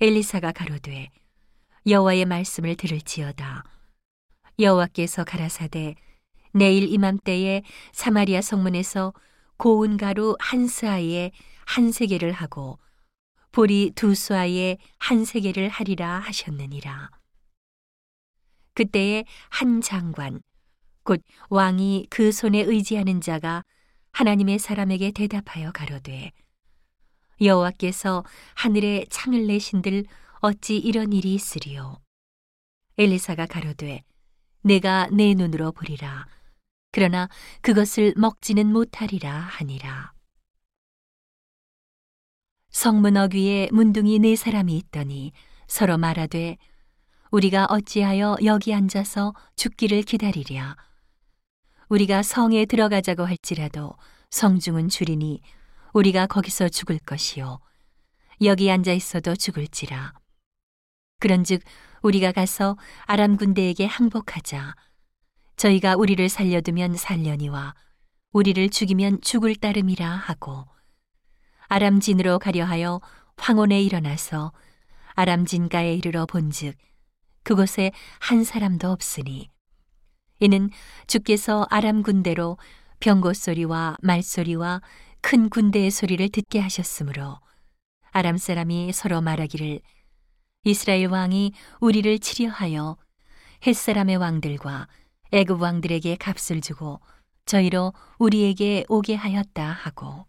엘리사가 가로되 여호와의 말씀을 들을지어다 여호와께서 가라사대 내일 이맘때에 사마리아 성문에서 고운 가루 한 스아에 한 세계를 하고 보리 두 수아에 한 세계를 하리라 하셨느니라. 그때에 한 장관 곧 왕이 그 손에 의지하는 자가 하나님의 사람에게 대답하여 가로되 여호와께서 하늘에 창을 내신들 어찌 이런 일이 있으리요 엘리사가 가로되 내가 내 눈으로 보리라. 그러나 그것을 먹지는 못하리라 하니라. 성문 어귀에 문둥이 네 사람이 있더니 서로 말하되 우리가 어찌하여 여기 앉아서 죽기를 기다리랴? 우리가 성에 들어가자고 할지라도 성중은 줄이니 우리가 거기서 죽을 것이요. 여기 앉아 있어도 죽을지라. 그런즉 우리가 가서 아람 군대에게 항복하자. 저희가 우리를 살려두면 살려니와 우리를 죽이면 죽을 따름이라 하고 아람진으로 가려 하여 황혼에 일어나서 아람진가에 이르러 본즉 그곳에 한 사람도 없으니 이는 주께서 아람 군대로 병고 소리와 말소리와 큰 군대의 소리를 듣게 하셨으므로 아람 사람이 서로 말하기를 이스라엘 왕이 우리를 치려하여 햇 사람의 왕들과 애굽 왕들에게 값을 주고 저희로 우리에게 오게 하였다 하고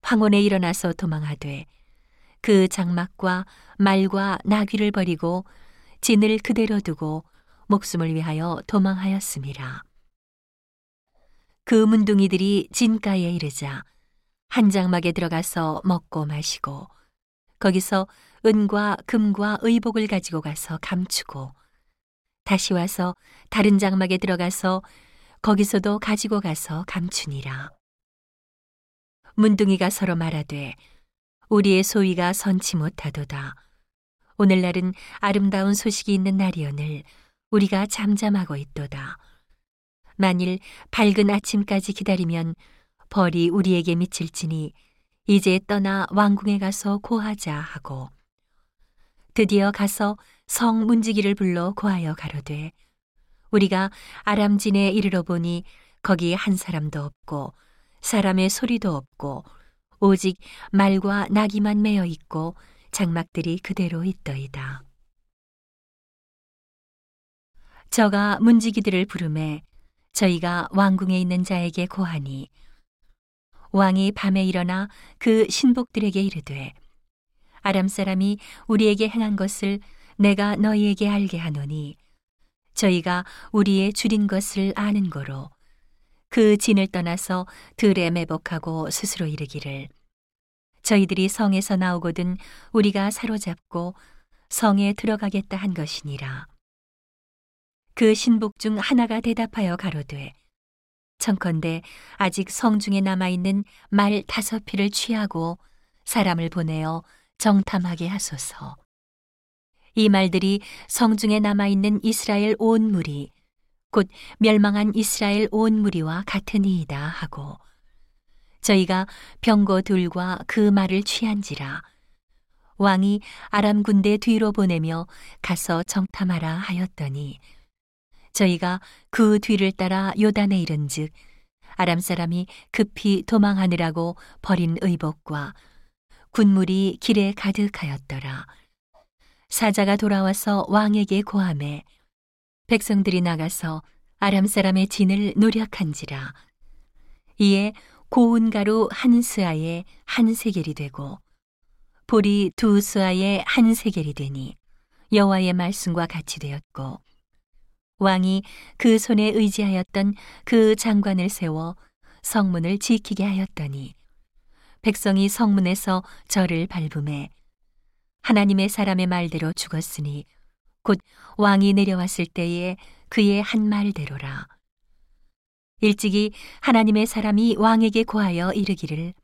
황혼에 일어나서 도망하되 그 장막과 말과 나귀를 버리고 진을 그대로 두고 목숨을 위하여 도망하였습니다. 그 문둥이들이 진가에 이르자 한 장막에 들어가서 먹고 마시고 거기서 은과 금과 의복을 가지고 가서 감추고 다시 와서 다른 장막에 들어가서 거기서도 가지고 가서 감추니라. 문둥이가 서로 말하되 우리의 소위가 선치 못하도다. 오늘날은 아름다운 소식이 있는 날이오늘 우리가 잠잠하고 있도다. 만일 밝은 아침까지 기다리면 벌이 우리에게 미칠지니 이제 떠나 왕궁에 가서 고하자 하고 드디어 가서 성 문지기를 불러 고하여 가로되 우리가 아람진에 이르러 보니 거기 한 사람도 없고 사람의 소리도 없고 오직 말과 나귀만 매어 있고 장막들이 그대로 있더이다. 저가 문지기들을 부름에 저희가 왕궁에 있는 자에게 고하니 왕이 밤에 일어나 그 신복들에게 이르되 아람 사람이 우리에게 행한 것을 내가 너희에게 알게 하노니 저희가 우리의 줄인 것을 아는 거로 그 진을 떠나서 들에 매복하고 스스로 이르기를 저희들이 성에서 나오거든 우리가 사로잡고 성에 들어가겠다 한 것이니라. 그 신복 중 하나가 대답하여 가로되 청컨대 아직 성중에 남아 있는 말 다섯 피를 취하고 사람을 보내어 정탐하게 하소서. 이 말들이 성중에 남아 있는 이스라엘 온 무리, 곧 멸망한 이스라엘 온 무리와 같으니이다 하고, 저희가 병거 둘과 그 말을 취한지라, 왕이 아람 군대 뒤로 보내며 가서 정탐하라 하였더니, 저희가 그 뒤를 따라 요단에 이른즉 아람 사람이 급히 도망하느라고 버린 의복과 군물이 길에 가득하였더라. 사자가 돌아와서 왕에게 고함해 백성들이 나가서 아람 사람의 진을 노력한지라. 이에 고운 가루 한 스아에 한 세겔이 되고 보리 두 스아에 한 세겔이 되니 여호와의 말씀과 같이 되었고 왕이 그 손에 의지하였던 그 장관을 세워 성문을 지키게 하였더니 백성이 성문에서 저를 밟음에 하나님의 사람의 말대로 죽었으니 곧 왕이 내려왔을 때에 그의 한 말대로라. 일찍이 하나님의 사람이 왕에게 고하여 이르기를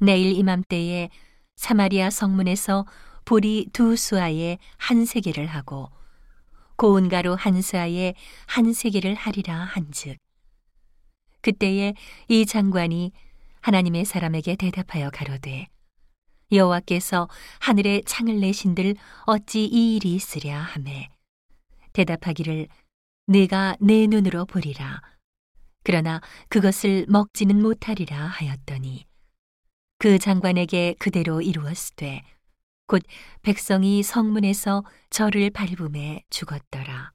내일 이맘때에 사마리아 성문에서 보리 두 수아에 한 세계를 하고 고운 가루 한 스아에 한 세계를 하리라 한즉. 그때에 이 장관이 하나님의 사람에게 대답하여 가로되 여호와께서 하늘에 창을 내신들 어찌 이 일이 있으랴 하매 대답하기를 내가 내 눈으로 보리라. 그러나 그것을 먹지는 못하리라 하였더니 그 장관에게 그대로 이루었으되 곧 백성이 성문에서 저를 밟음에 죽었더라